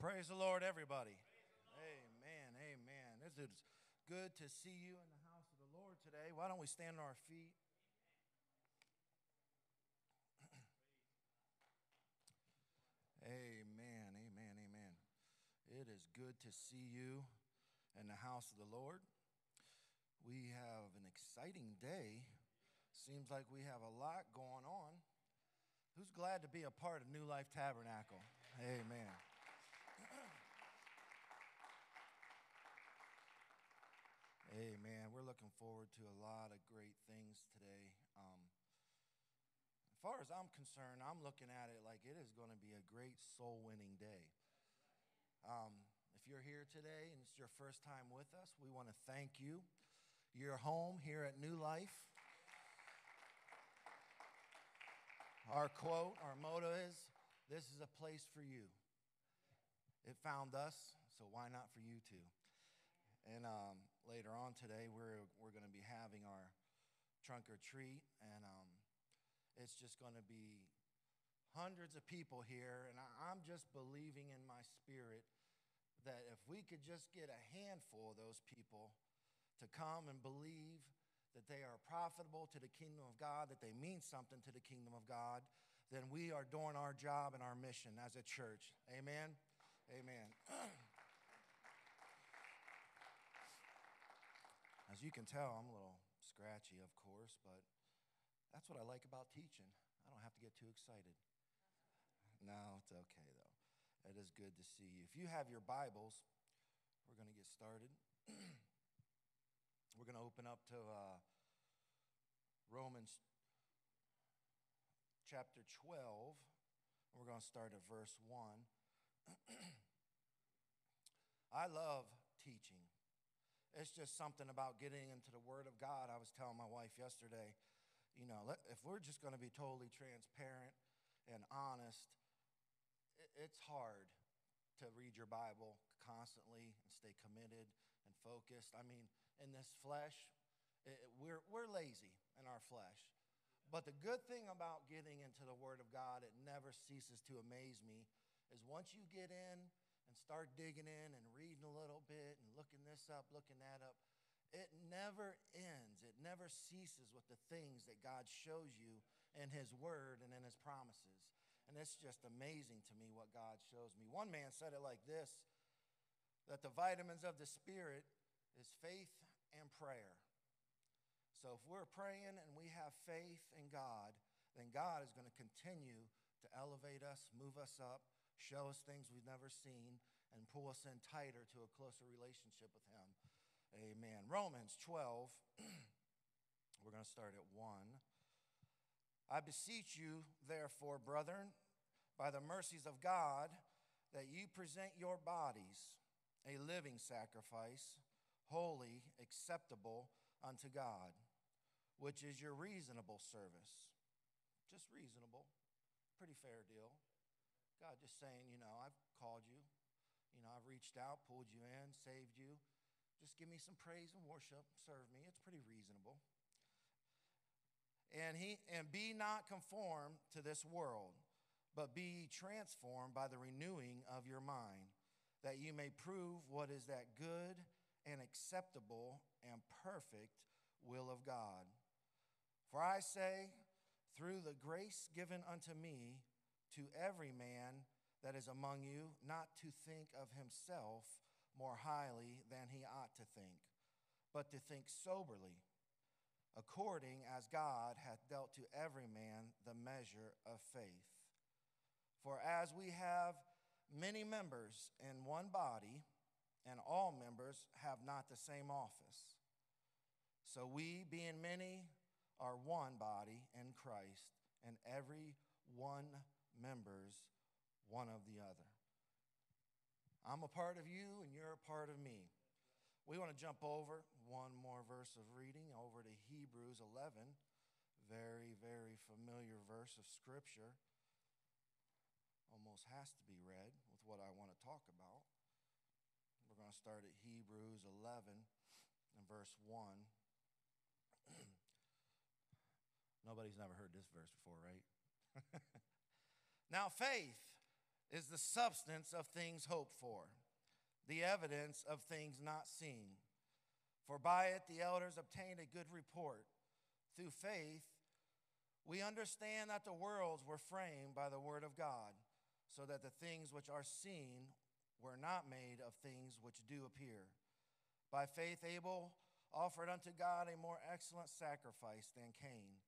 Praise the Lord, everybody. Amen. Amen. This is good to see you in the house of the Lord today. Why don't we stand on our feet? Amen. Amen. Amen. It is good to see you in the house of the Lord. We have an exciting day. Seems like we have a lot going on. Who's glad to be a part of New Life Tabernacle? Amen. Amen. We're looking forward to a lot of great things today. Um, as far as I'm concerned, I'm looking at it like it is going to be a great soul winning day. Um, if you're here today and it's your first time with us, we want to thank you. You're home here at New Life. Our quote, our motto is this is a place for you. It found us, so why not for you too? And um, later on today, we're, we're going to be having our trunk or treat, and um, it's just going to be hundreds of people here. And I, I'm just believing in my spirit that if we could just get a handful of those people to come and believe that they are profitable to the kingdom of God, that they mean something to the kingdom of God, then we are doing our job and our mission as a church. Amen. Amen. As you can tell, I'm a little scratchy, of course, but that's what I like about teaching. I don't have to get too excited. No, it's okay, though. It is good to see you. If you have your Bibles, we're going to get started. we're going to open up to uh, Romans chapter 12. We're going to start at verse 1. I love teaching. It's just something about getting into the Word of God. I was telling my wife yesterday, you know, if we're just going to be totally transparent and honest, it's hard to read your Bible constantly and stay committed and focused. I mean, in this flesh, it, we're, we're lazy in our flesh. But the good thing about getting into the Word of God, it never ceases to amaze me, is once you get in and start digging in and reading a little bit and looking this up, looking that up, it never ends. It never ceases with the things that God shows you in His Word and in His promises. And it's just amazing to me what God shows me. One man said it like this that the vitamins of the Spirit is faith and prayer. So if we're praying and we have faith in God, then God is going to continue to elevate us, move us up, show us things we've never seen, and pull us in tighter to a closer relationship with Him. Amen. Romans 12, we're going to start at 1. I beseech you, therefore, brethren, by the mercies of God, that you present your bodies a living sacrifice, holy, acceptable unto God, which is your reasonable service. Just reasonable. Pretty fair deal. God just saying, you know, I've called you. You know, I've reached out, pulled you in, saved you. Just give me some praise and worship. Serve me. It's pretty reasonable. And he and be not conformed to this world, but be transformed by the renewing of your mind, that you may prove what is that good and acceptable and perfect will of God. For I say, through the grace given unto me, to every man that is among you not to think of himself more highly than he ought to think, but to think soberly, according as God hath dealt to every man the measure of faith. For as we have many members in one body, and all members have not the same office, so we, being many, are one body in Christ, and every one members one of the other. I'm a part of you, and you're a part of me. We want to jump over one more verse of reading over to Hebrews 11. Very, very familiar verse of Scripture. Almost has to be read with what I want to talk about. We're going to start at Hebrews 11 and verse 1. Nobody's never heard this verse before, right? Now, faith is the substance of things hoped for, the evidence of things not seen. For by it the elders obtained a good report. Through faith, we understand that the worlds were framed by the word of God, so that the things which are seen were not made of things which do appear. By faith, Abel offered unto God a more excellent sacrifice than Cain,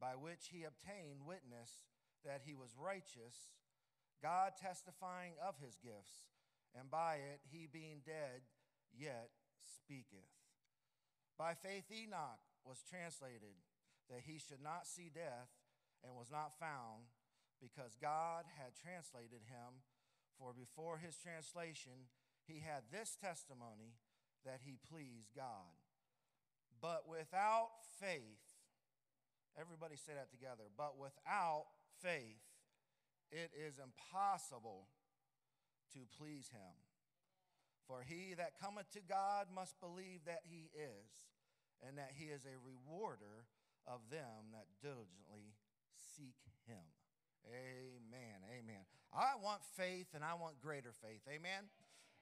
by which he obtained witness that he was righteous, God testifying of his gifts, and by it he being dead yet speaketh. By faith, Enoch was translated that he should not see death and was not found because God had translated him. For before his translation, he had this testimony that he pleased God. But without faith, everybody say that together, but without faith, it is impossible to please him. For he that cometh to God must believe that he is and that he is a rewarder of them that diligently seek him. Amen. Amen. I want faith and I want greater faith. Amen.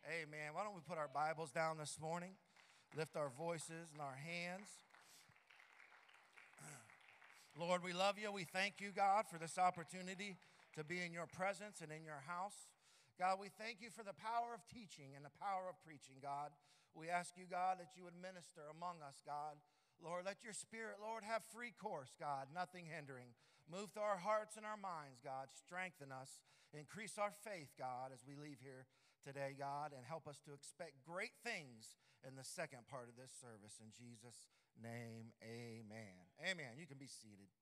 Amen. Why don't we put our Bibles down this morning? Lift our voices and our hands. Lord, we love you. We thank you, God, for this opportunity to be in your presence and in your house. God, we thank you for the power of teaching and the power of preaching, God. We ask you, God, that you would minister among us, God. Lord, let your spirit, Lord, have free course, God, nothing hindering. Move through our hearts and our minds, God. Strengthen us. Increase our faith, God, as we leave here today, God, and help us to expect great things in the second part of this service. In Jesus' name, amen. Amen. You can be seated.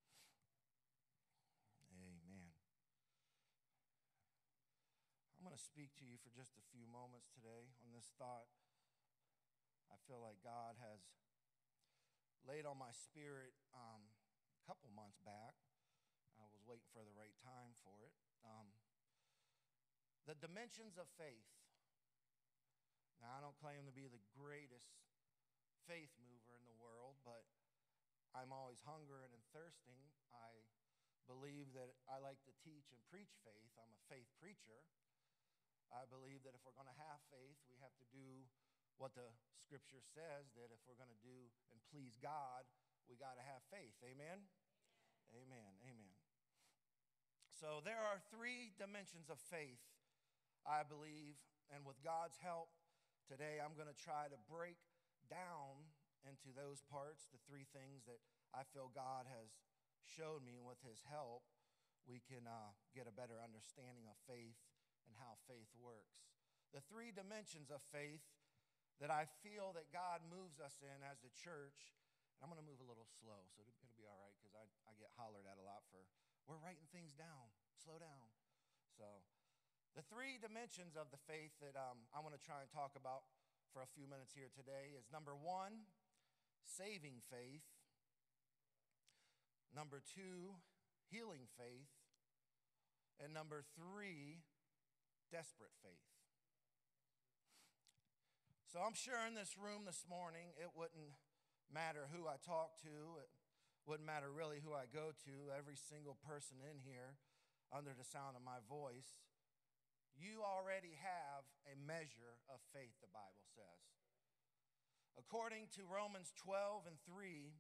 Amen. I'm going to speak to you for just a few moments today on this thought I feel like God has laid on my spirit um, a couple months back. I was waiting for the right time for it. Um, the dimensions of faith. Now, I don't claim to be the greatest faith mover but I'm always hungering and thirsting. I believe that I like to teach and preach faith. I'm a faith preacher. I believe that if we're going to have faith, we have to do what the scripture says that if we're going to do and please God, we got to have faith. Amen? Amen. Amen. So there are three dimensions of faith, I believe, and with God's help, today I'm going to try to break down into those parts, the three things that I feel God has showed me, with His help, we can uh, get a better understanding of faith and how faith works. The three dimensions of faith that I feel that God moves us in as the church. And I'm going to move a little slow, so it'll, be all right because I, I get hollered at a lot for, we're writing things down. Slow down. So, the three dimensions of the faith that um, I want to try and talk about for a few minutes here today is number one, saving faith. Number two, healing faith. And number three, desperate faith. So I'm sure in this room this morning, it wouldn't matter who I talk to, it wouldn't matter really who I go to, every single person in here under the sound of my voice, you already have a measure of faith, the Bible says. According to Romans 12 and 3,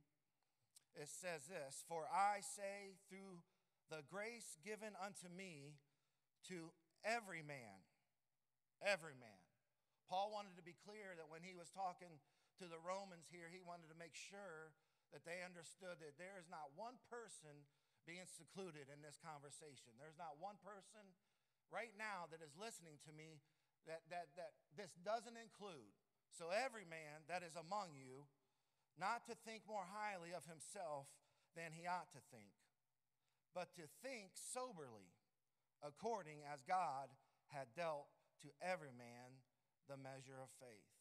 it says this For I say, through the grace given unto me, to every man, every man, Paul wanted to be clear that when he was talking to the Romans here, he wanted to make sure that they understood that there is not one person being secluded in this conversation. There's not one person right now that is listening to me that, that, that this doesn't include. So, every man that is among you, not to think more highly of himself than he ought to think, but to think soberly, according as God had dealt to every man the measure of faith.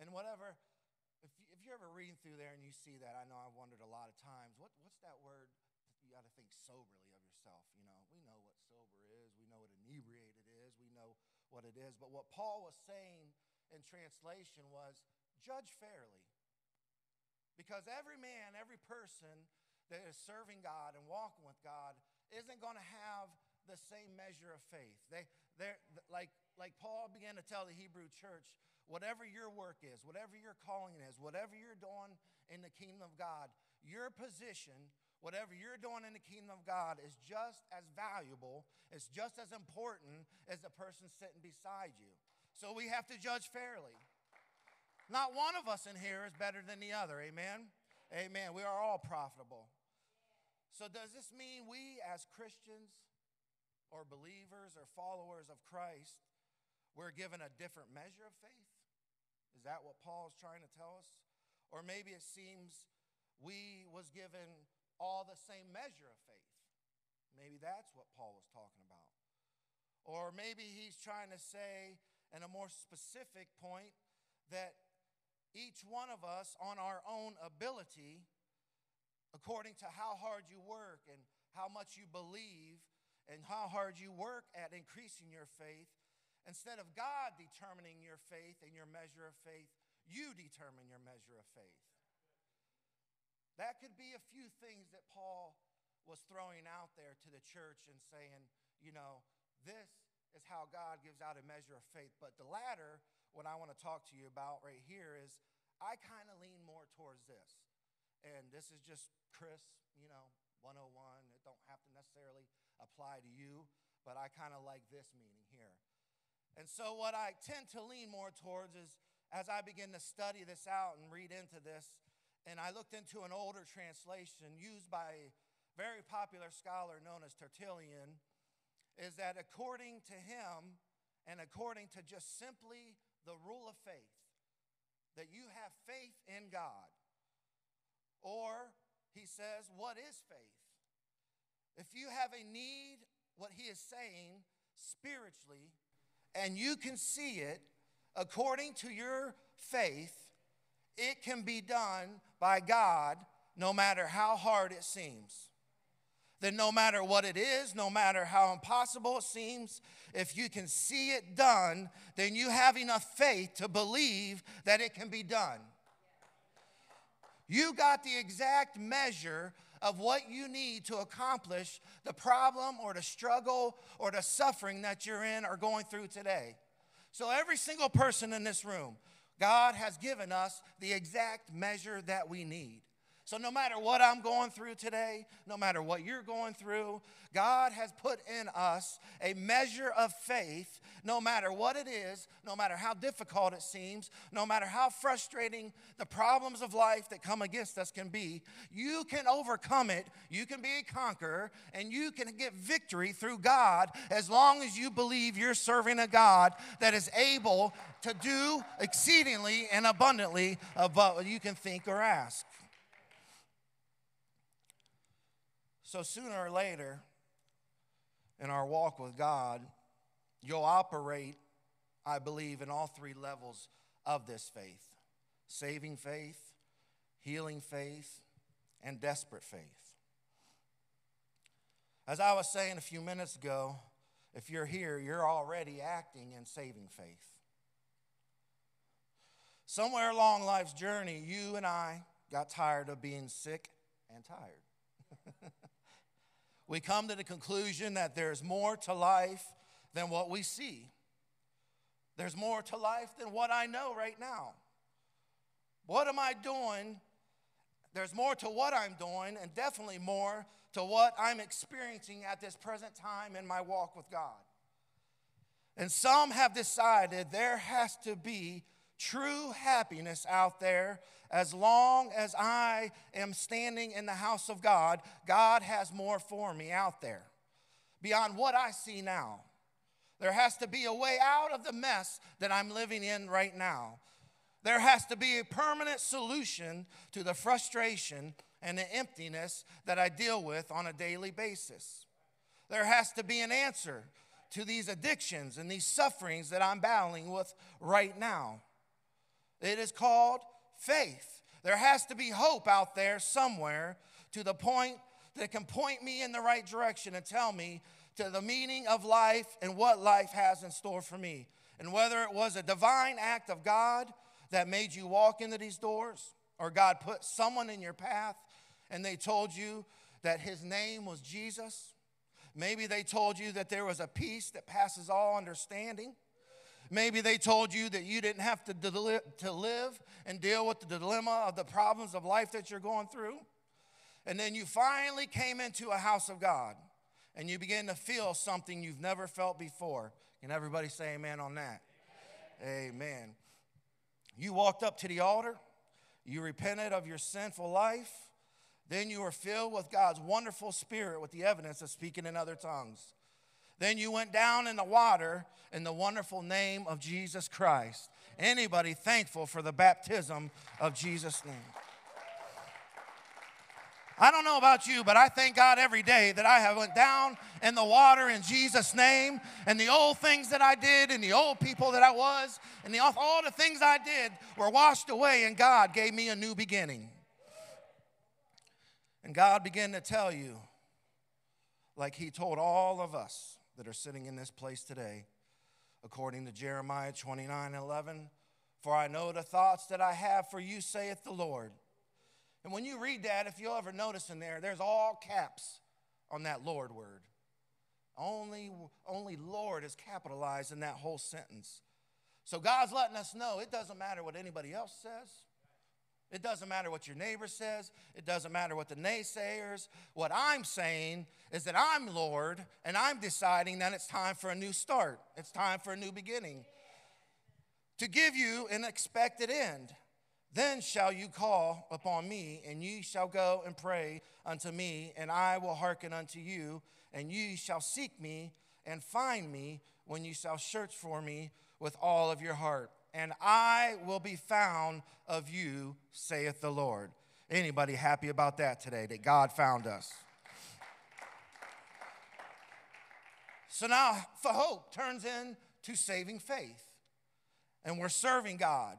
And whatever, if, if you're ever reading through there and you see that, I know I've wondered a lot of times, what, what's that word? You got to think soberly of yourself. You know, we know what sober is, we know what inebriated is, we know what it is. But what Paul was saying in translation was judge fairly. Because every man, every person that is serving God and walking with God isn't going to have the same measure of faith. They, they're like, like Paul began to tell the Hebrew church, whatever your work is, whatever your calling is, whatever you're doing in the kingdom of God, your position, whatever you're doing in the kingdom of God, is just as valuable, it's just as important as the person sitting beside you. So we have to judge fairly. Not one of us in here is better than the other. Amen? Amen. We are all profitable. So, does this mean we as Christians or believers or followers of Christ, we're given a different measure of faith? Is that what Paul is trying to tell us? Or maybe it seems we was given all the same measure of faith. Maybe that's what Paul was talking about. Or maybe he's trying to say, in a more specific point, that each one of us, on our own ability, according to how hard you work and how much you believe and how hard you work at increasing your faith, instead of God determining your faith and your measure of faith, you determine your measure of faith. That could be a few things that Paul was throwing out there to the church and saying, you know, how God gives out a measure of faith. But the latter, what I want to talk to you about right here is I kind of lean more towards this. And this is just Chris, you know, 101. It don't have to necessarily apply to you, but I kind of like this meaning here. And so, what I tend to lean more towards is as I begin to study this out and read into this, and I looked into an older translation used by a very popular scholar known as Tertullian, is that according to him and according to just simply the rule of faith, that you have faith in God, or he says, What is faith? If you have a need, what he is saying spiritually, and you can see it according to your faith, it can be done by God no matter how hard it seems. Then, no matter what it is, no matter how impossible it seems, if you can see it done, then you have enough faith to believe that it can be done. You got the exact measure of what you need to accomplish the problem or the struggle or the suffering that you're in or going through today. So, every single person in this room, God has given us the exact measure that we need. So, no matter what I'm going through today, no matter what you're going through, God has put in us a measure of faith, no matter what it is, no matter how difficult it seems, no matter how frustrating the problems of life that come against us can be. You can overcome it, you can be a conqueror, and you can get victory through God as long as you believe you're serving a God that is able to do exceedingly and abundantly above what you can think or ask. So sooner or later, in our walk with God, you'll operate, I believe, in all three levels of this faith saving faith, healing faith, and desperate faith. As I was saying a few minutes ago, if you're here, you're already acting in saving faith. Somewhere along life's journey, you and I got tired of being sick and tired. we come to the conclusion that there's more to life than what we see. There's more to life than what I know right now. What am I doing? There's more to what I'm doing, and definitely more to what I'm experiencing at this present time in my walk with God. And some have decided there has to be true happiness out there as long as I am standing in the house of God. God has more for me out there beyond what I see now. There has to be a way out of the mess that I'm living in right now. There has to be a permanent solution to the frustration and the emptiness that I deal with on a daily basis. There has to be an answer to these addictions and these sufferings that I'm battling with right now. It is called faith. There has to be hope out there somewhere to the point that can point me in the right direction and tell me to the meaning of life and what life has in store for me. And whether it was a divine act of God that made you walk into these doors, or God put someone in your path and they told you that his name was Jesus, Maybe they told you that there was a peace that passes all understanding. Maybe they told you that you didn't have to, to live and deal with the dilemma of the problems of life that you're going through. And then you finally came into a house of God and you begin to feel something you've never felt before. Can everybody say amen on that? Amen. amen. You walked up to the altar, you repented of your sinful life, then you were filled with God's wonderful spirit with the evidence of speaking in other tongues. Then you went down in the water in the wonderful name of Jesus Christ. Anybody thankful for the baptism of Jesus' name? I don't know about you, but I thank God every day that I have went down in the water in Jesus' name, and the old things that I did, and the old people that I was, and the, all the things I did were washed away, and God gave me a new beginning. And God began to tell you, like He told all of us that are sitting in this place today, according to Jeremiah 29 11. For I know the thoughts that I have for you, saith the Lord. And when you read that, if you'll ever notice in there, there's all caps on that Lord word. Only, only Lord is capitalized in that whole sentence. So God's letting us know it doesn't matter what anybody else says. It doesn't matter what your neighbor says. It doesn't matter what the naysayers. What I'm saying is that I'm Lord and I'm deciding that it's time for a new start. It's time for a new beginning. To give you an expected end. Then shall you call upon me, and ye shall go and pray unto me, and I will hearken unto you, and ye shall seek me and find me when you shall search for me with all of your heart and I will be found of you, saith the Lord. Anybody happy about that today, that God found us? So now, for hope turns into saving faith, and we're serving God.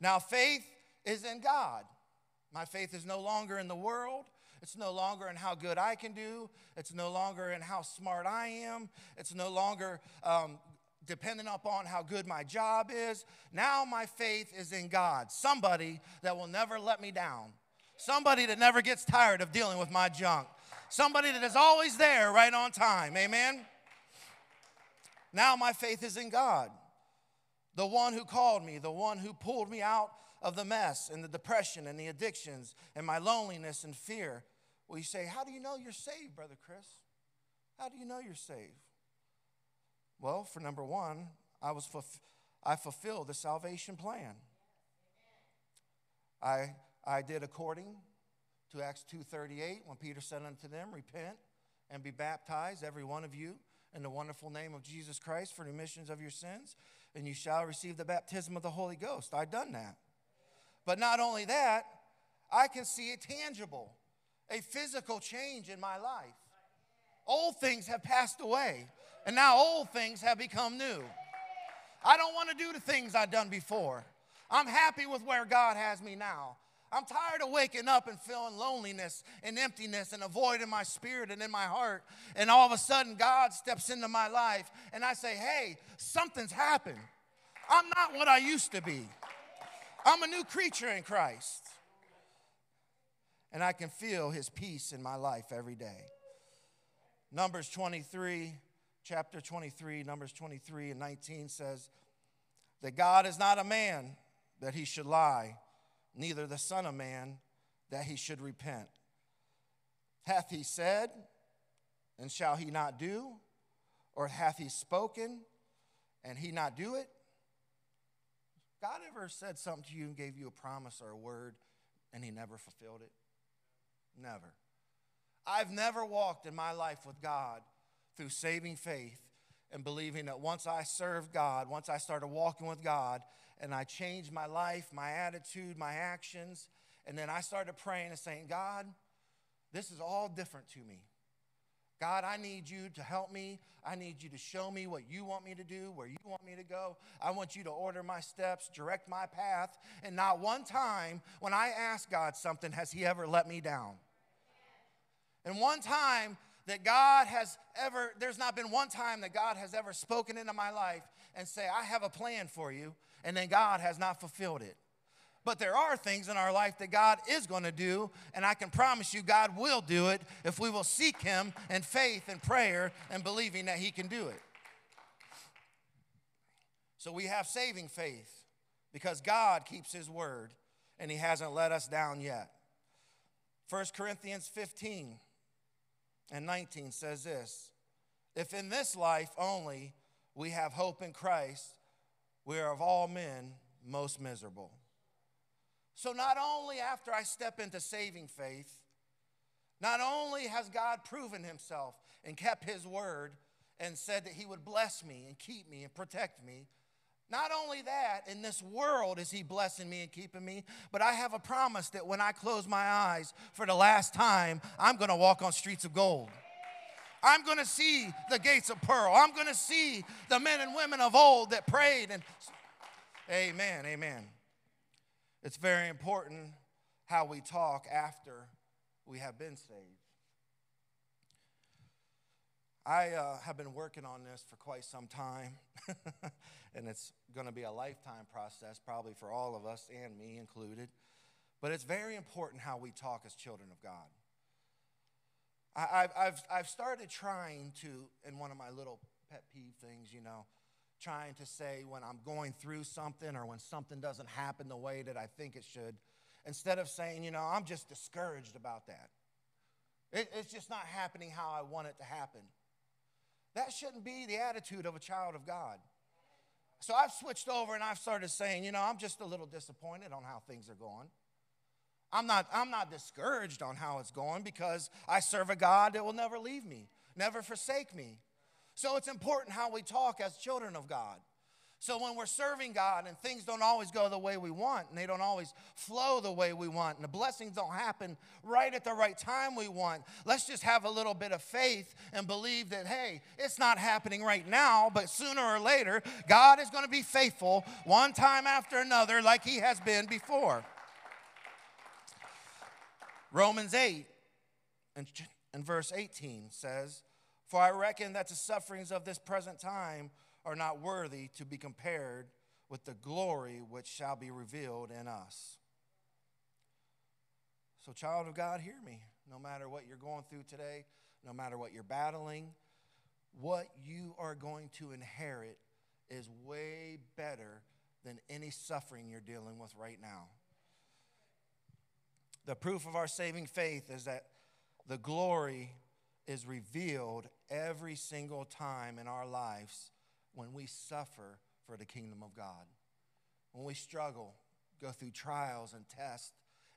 Now, faith is in God. My faith is no longer in the world. It's no longer in how good I can do. It's no longer in how smart I am. It's no longer um, depending upon how good my job is. Now my faith is in God, somebody that will never let me down, somebody that never gets tired of dealing with my junk, somebody that is always there right on time. Amen. Now my faith is in God, the one who called me, the one who pulled me out of the mess and the depression and the addictions and my loneliness and fear. Well, you say, How do you know you're saved, Brother Chris? How do you know you're saved? Well, for number one, I, was I fulfilled the salvation plan. I, I did according to Acts 2.38 when Peter said unto them, Repent and be baptized, every one of you, in the wonderful name of Jesus Christ for the remissions of your sins, and you shall receive the baptism of the Holy Ghost. I've done that. But not only that, I can see a tangible, a physical change in my life. Old things have passed away and now old things have become new. I don't want to do the things I've done before. I'm happy with where God has me now. I'm tired of waking up and feeling loneliness and emptiness and a void in my spirit and in my heart. And all of a sudden, God steps into my life and I say, hey, something's happened. I'm not what I used to be. I'm a new creature in Christ. And I can feel his peace in my life every day. Numbers 23 chapter 23, Numbers 23 and 19 says that God is not a man that he should lie, neither the Son of Man that he should repent. Hath he said, and shall he not do? Or hath he spoken, and he not do it? God ever said something to you and gave you a promise or a word, and he never fulfilled it? Never. I've never walked in my life with God through saving faith and believing that once I served God, once I started walking with God, and I changed my life, my attitude, my actions, and then I started praying and saying, God, this is all different to me. God, I need you to help me. I need you to show me what you want me to do, where you want me to go. I want you to order my steps, direct my path. And not one time when I ask God something has He ever let me down. And one time that God has ever, there's not been one time that God has ever spoken into my life and say, I have a plan for you, and then God has not fulfilled it. But there are things in our life that God is going to do, and I can promise you God will do it if we will seek Him in faith and prayer and believing that He can do it. So we have saving faith because God keeps His word and He hasn't let us down yet. 1 Corinthians 15 and 19 says this If in this life only we have hope in Christ, we are of all men most miserable. So, not only after I step into saving faith, not only has God proven himself and kept his word and said that he would bless me and keep me and protect me, not only that, in this world is he blessing me and keeping me, but I have a promise that when I close my eyes for the last time, I'm going to walk on streets of gold. I'm going to see the gates of pearl. I'm going to see the men and women of old that prayed and Amen. Amen. It's very important how we talk after we have been saved. I uh, have been working on this for quite some time, and it's going to be a lifetime process, probably for all of us and me included. But it's very important how we talk as children of God. I, have I've started trying to, in one of my little pet peeve things, you know, trying to say when I'm going through something or when something doesn't happen the way that I think it should, instead of saying, you know, I'm just discouraged about that. It, it's just not happening how I want it to happen. That shouldn't be the attitude of a child of God. So I've switched over and I've started saying, you know, I'm just a little disappointed on how things are going. I'm not, I'm not discouraged on how it's going because I serve a God that will never leave me, never forsake me. So it's important how we talk as children of God. So when we're serving God and things don't always go the way we want and they don't always flow the way we want and the blessings don't happen right at the right time we want, let's just have a little bit of faith and believe that, hey, it's not happening right now, but sooner or later, God is going to be faithful one time after another like he has been before. Romans 8 and, and verse 18 says, For I reckon that the sufferings of this present time are not worthy to be compared with the glory which shall be revealed in us. So, child of God, hear me. No matter what you're going through today, no matter what you're battling, what you are going to inherit is way better than any suffering you're dealing with right now. The proof of our saving faith is that the glory is revealed every single time in our lives when we suffer for the kingdom of God. When we struggle, go through trials and tests,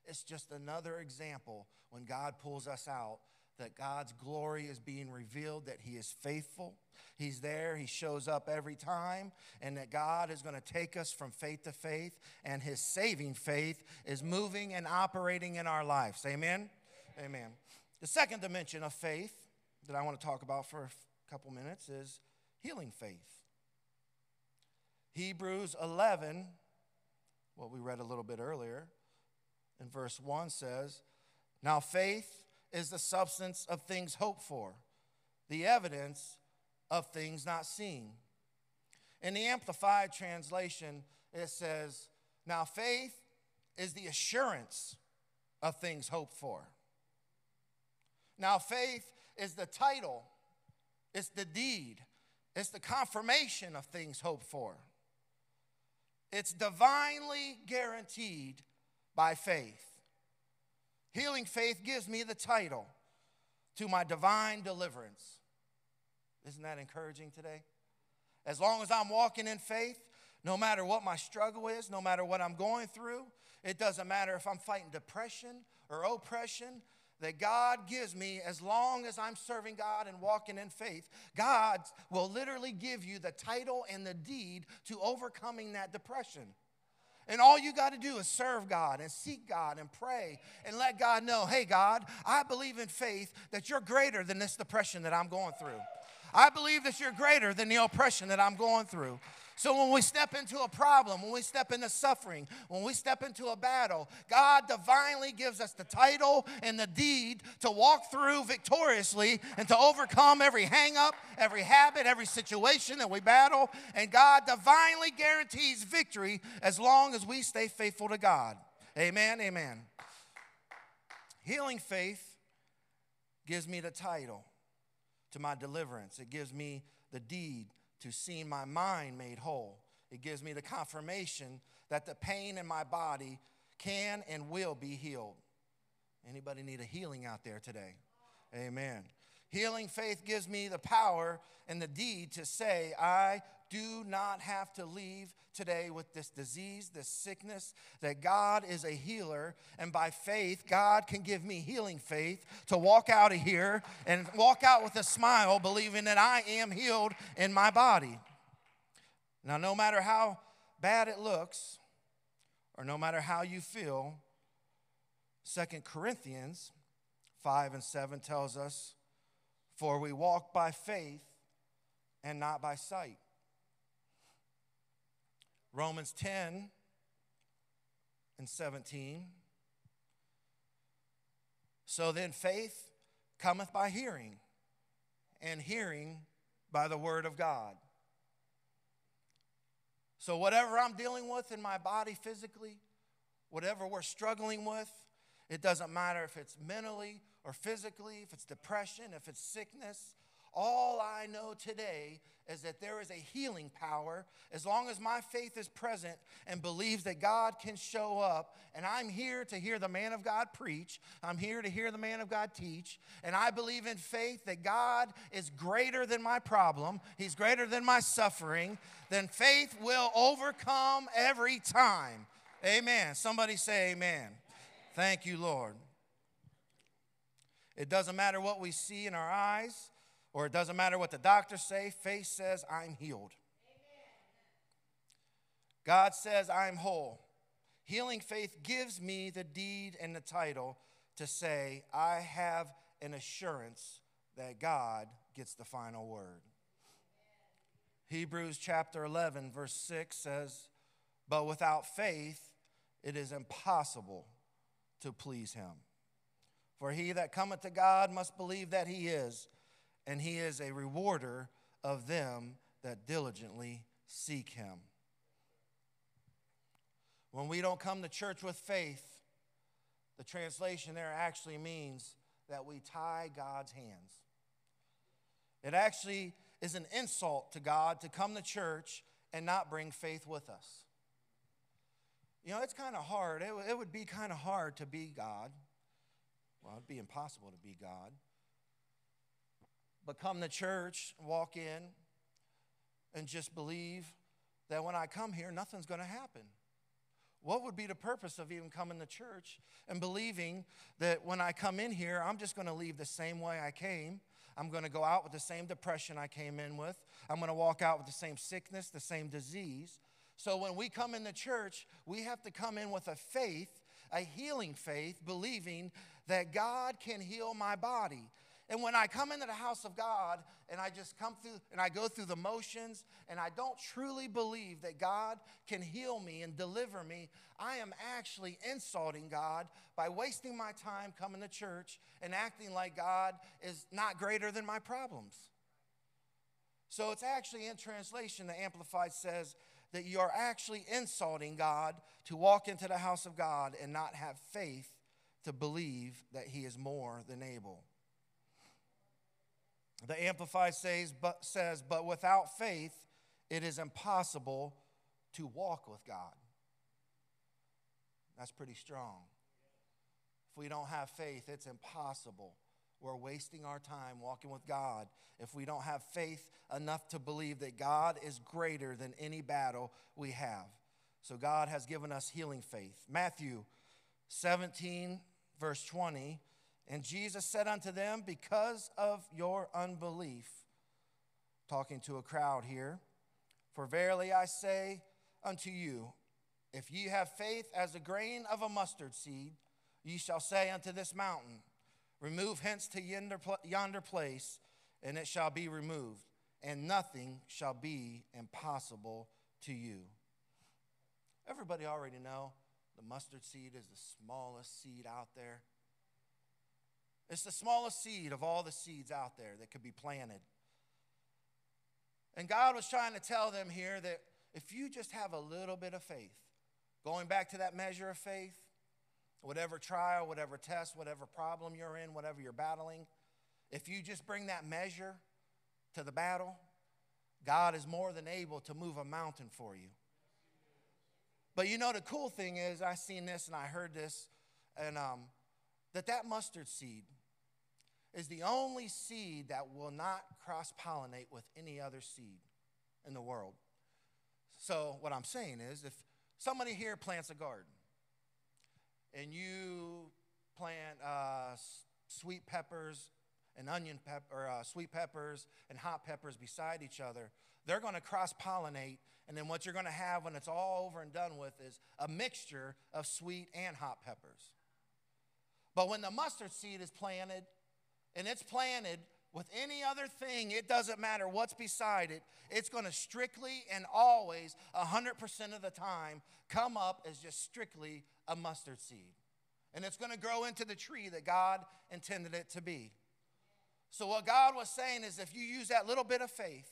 it's just another example when God pulls us out that God's glory is being revealed, that He is faithful. He's there, He shows up every time, and that God is going to take us from faith to faith, and His saving faith is moving and operating in our lives. Amen? Amen. The second dimension of faith that I want to talk about for a couple minutes is healing faith. Hebrews 11, what we read a little bit earlier, in verse 1 says, Now faith is the substance of things hoped for, the evidence of things not seen. In the Amplified translation, it says, Now faith is the assurance of things hoped for. Now faith is the title, it's the deed, it's the confirmation of things hoped for. It's divinely guaranteed by faith. Healing faith gives me the title to my divine deliverance. Isn't that encouraging today? As long as I'm walking in faith, no matter what my struggle is, no matter what I'm going through, it doesn't matter if I'm fighting depression or oppression, that God gives me as long as I'm serving God and walking in faith, God will literally give you the title and the deed to overcoming that depression. And all you got to do is serve God and seek God and pray and let God know, hey, God, I believe in faith that you're greater than this depression that I'm going through. I believe that you're greater than the oppression that I'm going through. So when we step into a problem, when we step into suffering, when we step into a battle, God divinely gives us the title and the deed to walk through victoriously and to overcome every hangup, every habit, every situation that we battle. And God divinely guarantees victory as long as we stay faithful to God. Amen. Amen. Healing faith gives me the title to my deliverance. It gives me the deed to seeing my mind made whole. It gives me the confirmation that the pain in my body can and will be healed. Anybody need a healing out there today? Amen. Healing faith gives me the power and the deed to say, I do not have to leave today with this disease, this sickness, that God is a healer. And by faith, God can give me healing faith to walk out of here and walk out with a smile, believing that I am healed in my body. Now, no matter how bad it looks, or no matter how you feel, Second Corinthians 5 and 7 tells us, For we walk by faith and not by sight. Romans 10 and 17. So then faith cometh by hearing, and hearing by the word of God. So, whatever I'm dealing with in my body physically, whatever we're struggling with, it doesn't matter if it's mentally or physically, if it's depression, if it's sickness, all I know today is that there is a healing power as long as my faith is present and believes that God can show up. And I'm here to hear the man of God preach. I'm here to hear the man of God teach. And I believe in faith that God is greater than my problem, He's greater than my suffering. Then faith will overcome every time. Amen. Somebody say, Amen. Thank you, Lord. It doesn't matter what we see in our eyes or it doesn't matter what the doctors say, faith says, I'm healed. Amen. God says, I'm whole. Healing faith gives me the deed and the title to say, I have an assurance that God gets the final word. Amen. Hebrews chapter 11, verse 6 says, But without faith, it is impossible to please him. For he that cometh to God must believe that he is and he is a rewarder of them that diligently seek him. When we don't come to church with faith, the translation there actually means that we tie God's hands. It actually is an insult to God to come to church and not bring faith with us. You know, it's kind of hard. It, it would be kind of hard to be God. Well, it'd be impossible to be God but come to church, walk in, and just believe that when I come here, nothing's going to happen. What would be the purpose of even coming to church and believing that when I come in here, I'm just going to leave the same way I came? I'm going to go out with the same depression I came in with. I'm going to walk out with the same sickness, the same disease. So when we come in the church, we have to come in with a faith, a healing faith, believing that God can heal my body. And when I come into the house of God and I just come through and I go through the motions and I don't truly believe that God can heal me and deliver me, I am actually insulting God by wasting my time coming to church and acting like God is not greater than my problems. So it's actually in translation, the Amplified says that you are actually insulting God to walk into the house of God and not have faith to believe that He is more than able. The Amplified says but, says, but without faith, it is impossible to walk with God. That's pretty strong. If we don't have faith, it's impossible. We're wasting our time walking with God if we don't have faith enough to believe that God is greater than any battle we have. So God has given us healing faith. Matthew 17, verse 20 and Jesus said unto them, Because of your unbelief, talking to a crowd here, for verily I say unto you, if ye have faith as a grain of a mustard seed, ye shall say unto this mountain, Remove hence to yonder, yonder place, and it shall be removed, and nothing shall be impossible to you. Everybody already know the mustard seed is the smallest seed out there. It's the smallest seed of all the seeds out there that could be planted. And God was trying to tell them here that if you just have a little bit of faith, going back to that measure of faith, whatever trial, whatever test, whatever problem you're in, whatever you're battling, if you just bring that measure to the battle, God is more than able to move a mountain for you. But you know, the cool thing is, I seen this and I heard this, and um, that that mustard seed is the only seed that will not cross pollinate with any other seed in the world. So, what I'm saying is, if somebody here plants a garden and you plant uh, sweet peppers and onion pepper, uh, sweet peppers and hot peppers beside each other, they're going to cross pollinate. And then what you're going to have when it's all over and done with is a mixture of sweet and hot peppers. But when the mustard seed is planted and it's planted with any other thing, it doesn't matter what's beside it, it's going to strictly and always, 100% of the time, come up as just strictly a mustard seed. And it's going to grow into the tree that God intended it to be. So, what God was saying is if you use that little bit of faith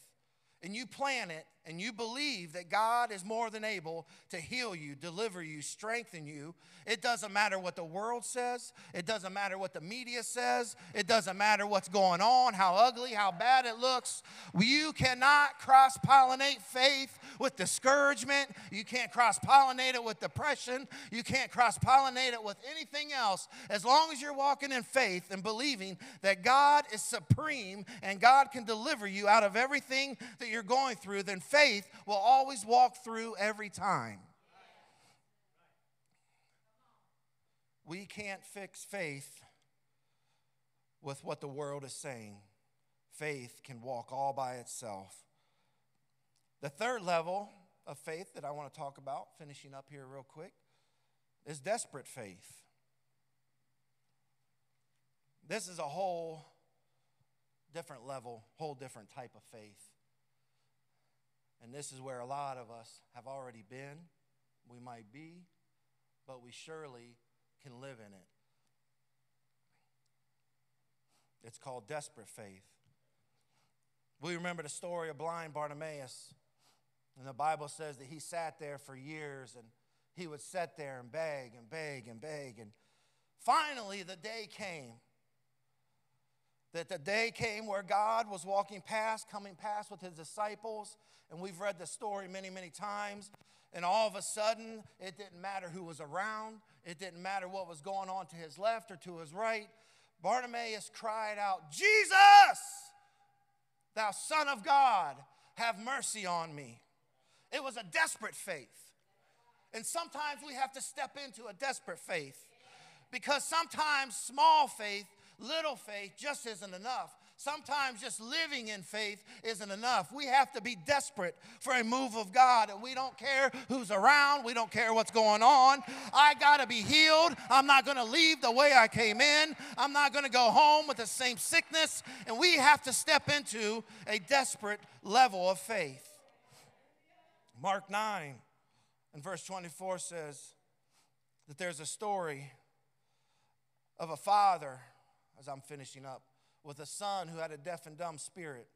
and you plant it and you believe that God is more than able to heal you, deliver you, strengthen you, it doesn't matter what the world says, it doesn't matter what the media says, it doesn't matter what's going on, how ugly, how bad it looks. You cannot cross pollinate faith with discouragement, you can't cross pollinate it with depression, you can't cross pollinate it with anything else. As long as you're walking in faith and believing that God is supreme and God can deliver you out of everything that you're going through, then faith faith will always walk through every time. We can't fix faith with what the world is saying. Faith can walk all by itself. The third level of faith that I want to talk about, finishing up here real quick, is desperate faith. This is a whole different level, whole different type of faith. And this is where a lot of us have already been, we might be, but we surely can live in it. It's called desperate faith. We remember the story of blind Bartimaeus. And the Bible says that he sat there for years and he would sit there and beg and beg and beg. And finally, the day came that the day came where God was walking past, coming past with his disciples, and we've read the story many, many times. And all of a sudden, it didn't matter who was around, it didn't matter what was going on to his left or to his right. Bartimaeus cried out, Jesus, thou Son of God, have mercy on me. It was a desperate faith. And sometimes we have to step into a desperate faith because sometimes small faith little faith just isn't enough. Sometimes just living in faith isn't enough. We have to be desperate for a move of God, and we don't care who's around. We don't care what's going on. I got to be healed. I'm not going to leave the way I came in. I'm not going to go home with the same sickness. And we have to step into a desperate level of faith. Mark 9 and verse 24 says that there's a story of a father as I'm finishing up, with a son who had a deaf and dumb spirit.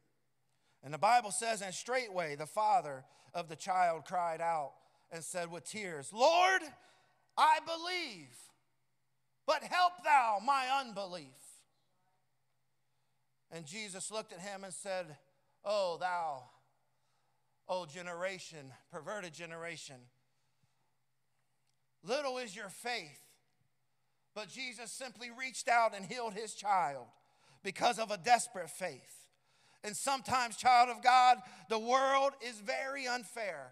And the Bible says, and straightway the father of the child cried out and said with tears, Lord, I believe, but help thou my unbelief. And Jesus looked at him and said, Oh, thou, O generation, perverted generation, little is your faith. But Jesus simply reached out and healed his child because of a desperate faith. And sometimes, child of God, the world is very unfair.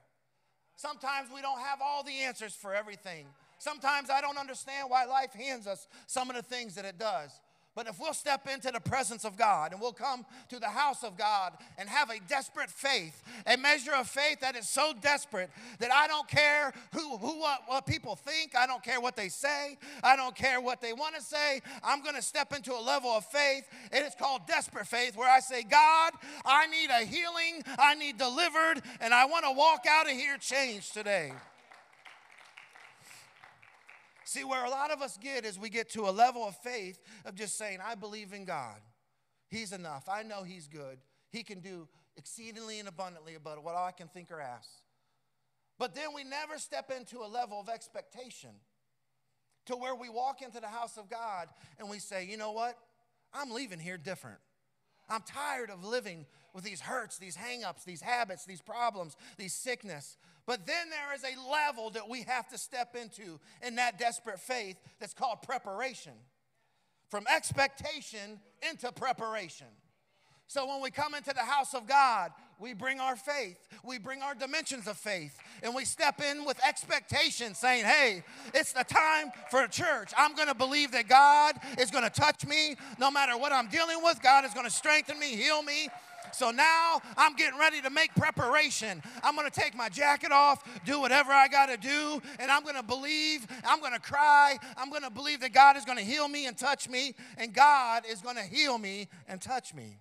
Sometimes we don't have all the answers for everything. Sometimes I don't understand why life hands us some of the things that it does. But if we'll step into the presence of God and we'll come to the house of God and have a desperate faith, a measure of faith that is so desperate that I don't care who, who what, what people think, I don't care what they say, I don't care what they want to say. I'm going to step into a level of faith. It is called desperate faith where I say, God, I need a healing, I need delivered, and I want to walk out of here changed today. See, where a lot of us get is we get to a level of faith of just saying, I believe in God. He's enough. I know He's good. He can do exceedingly and abundantly above what I can think or ask. But then we never step into a level of expectation to where we walk into the house of God and we say, you know what? I'm leaving here different. I'm tired of living with these hurts, these hangups, these habits, these problems, these sickness. But then there is a level that we have to step into in that desperate faith that's called preparation. From expectation into preparation. So when we come into the house of God, we bring our faith, we bring our dimensions of faith, and we step in with expectation, saying, Hey, it's the time for church. I'm gonna believe that God is gonna touch me no matter what I'm dealing with. God is gonna strengthen me, heal me, so now I'm getting ready to make preparation. I'm going to take my jacket off, do whatever I got to do, and I'm going to believe, I'm going to cry, I'm going to believe that God is going to heal me and touch me, and God is going to heal me and touch me.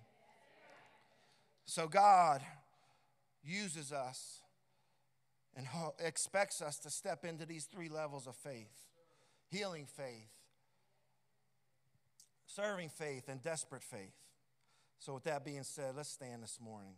So God uses us and expects us to step into these three levels of faith healing faith, serving faith, and desperate faith. So, with that being said, let's stand this morning.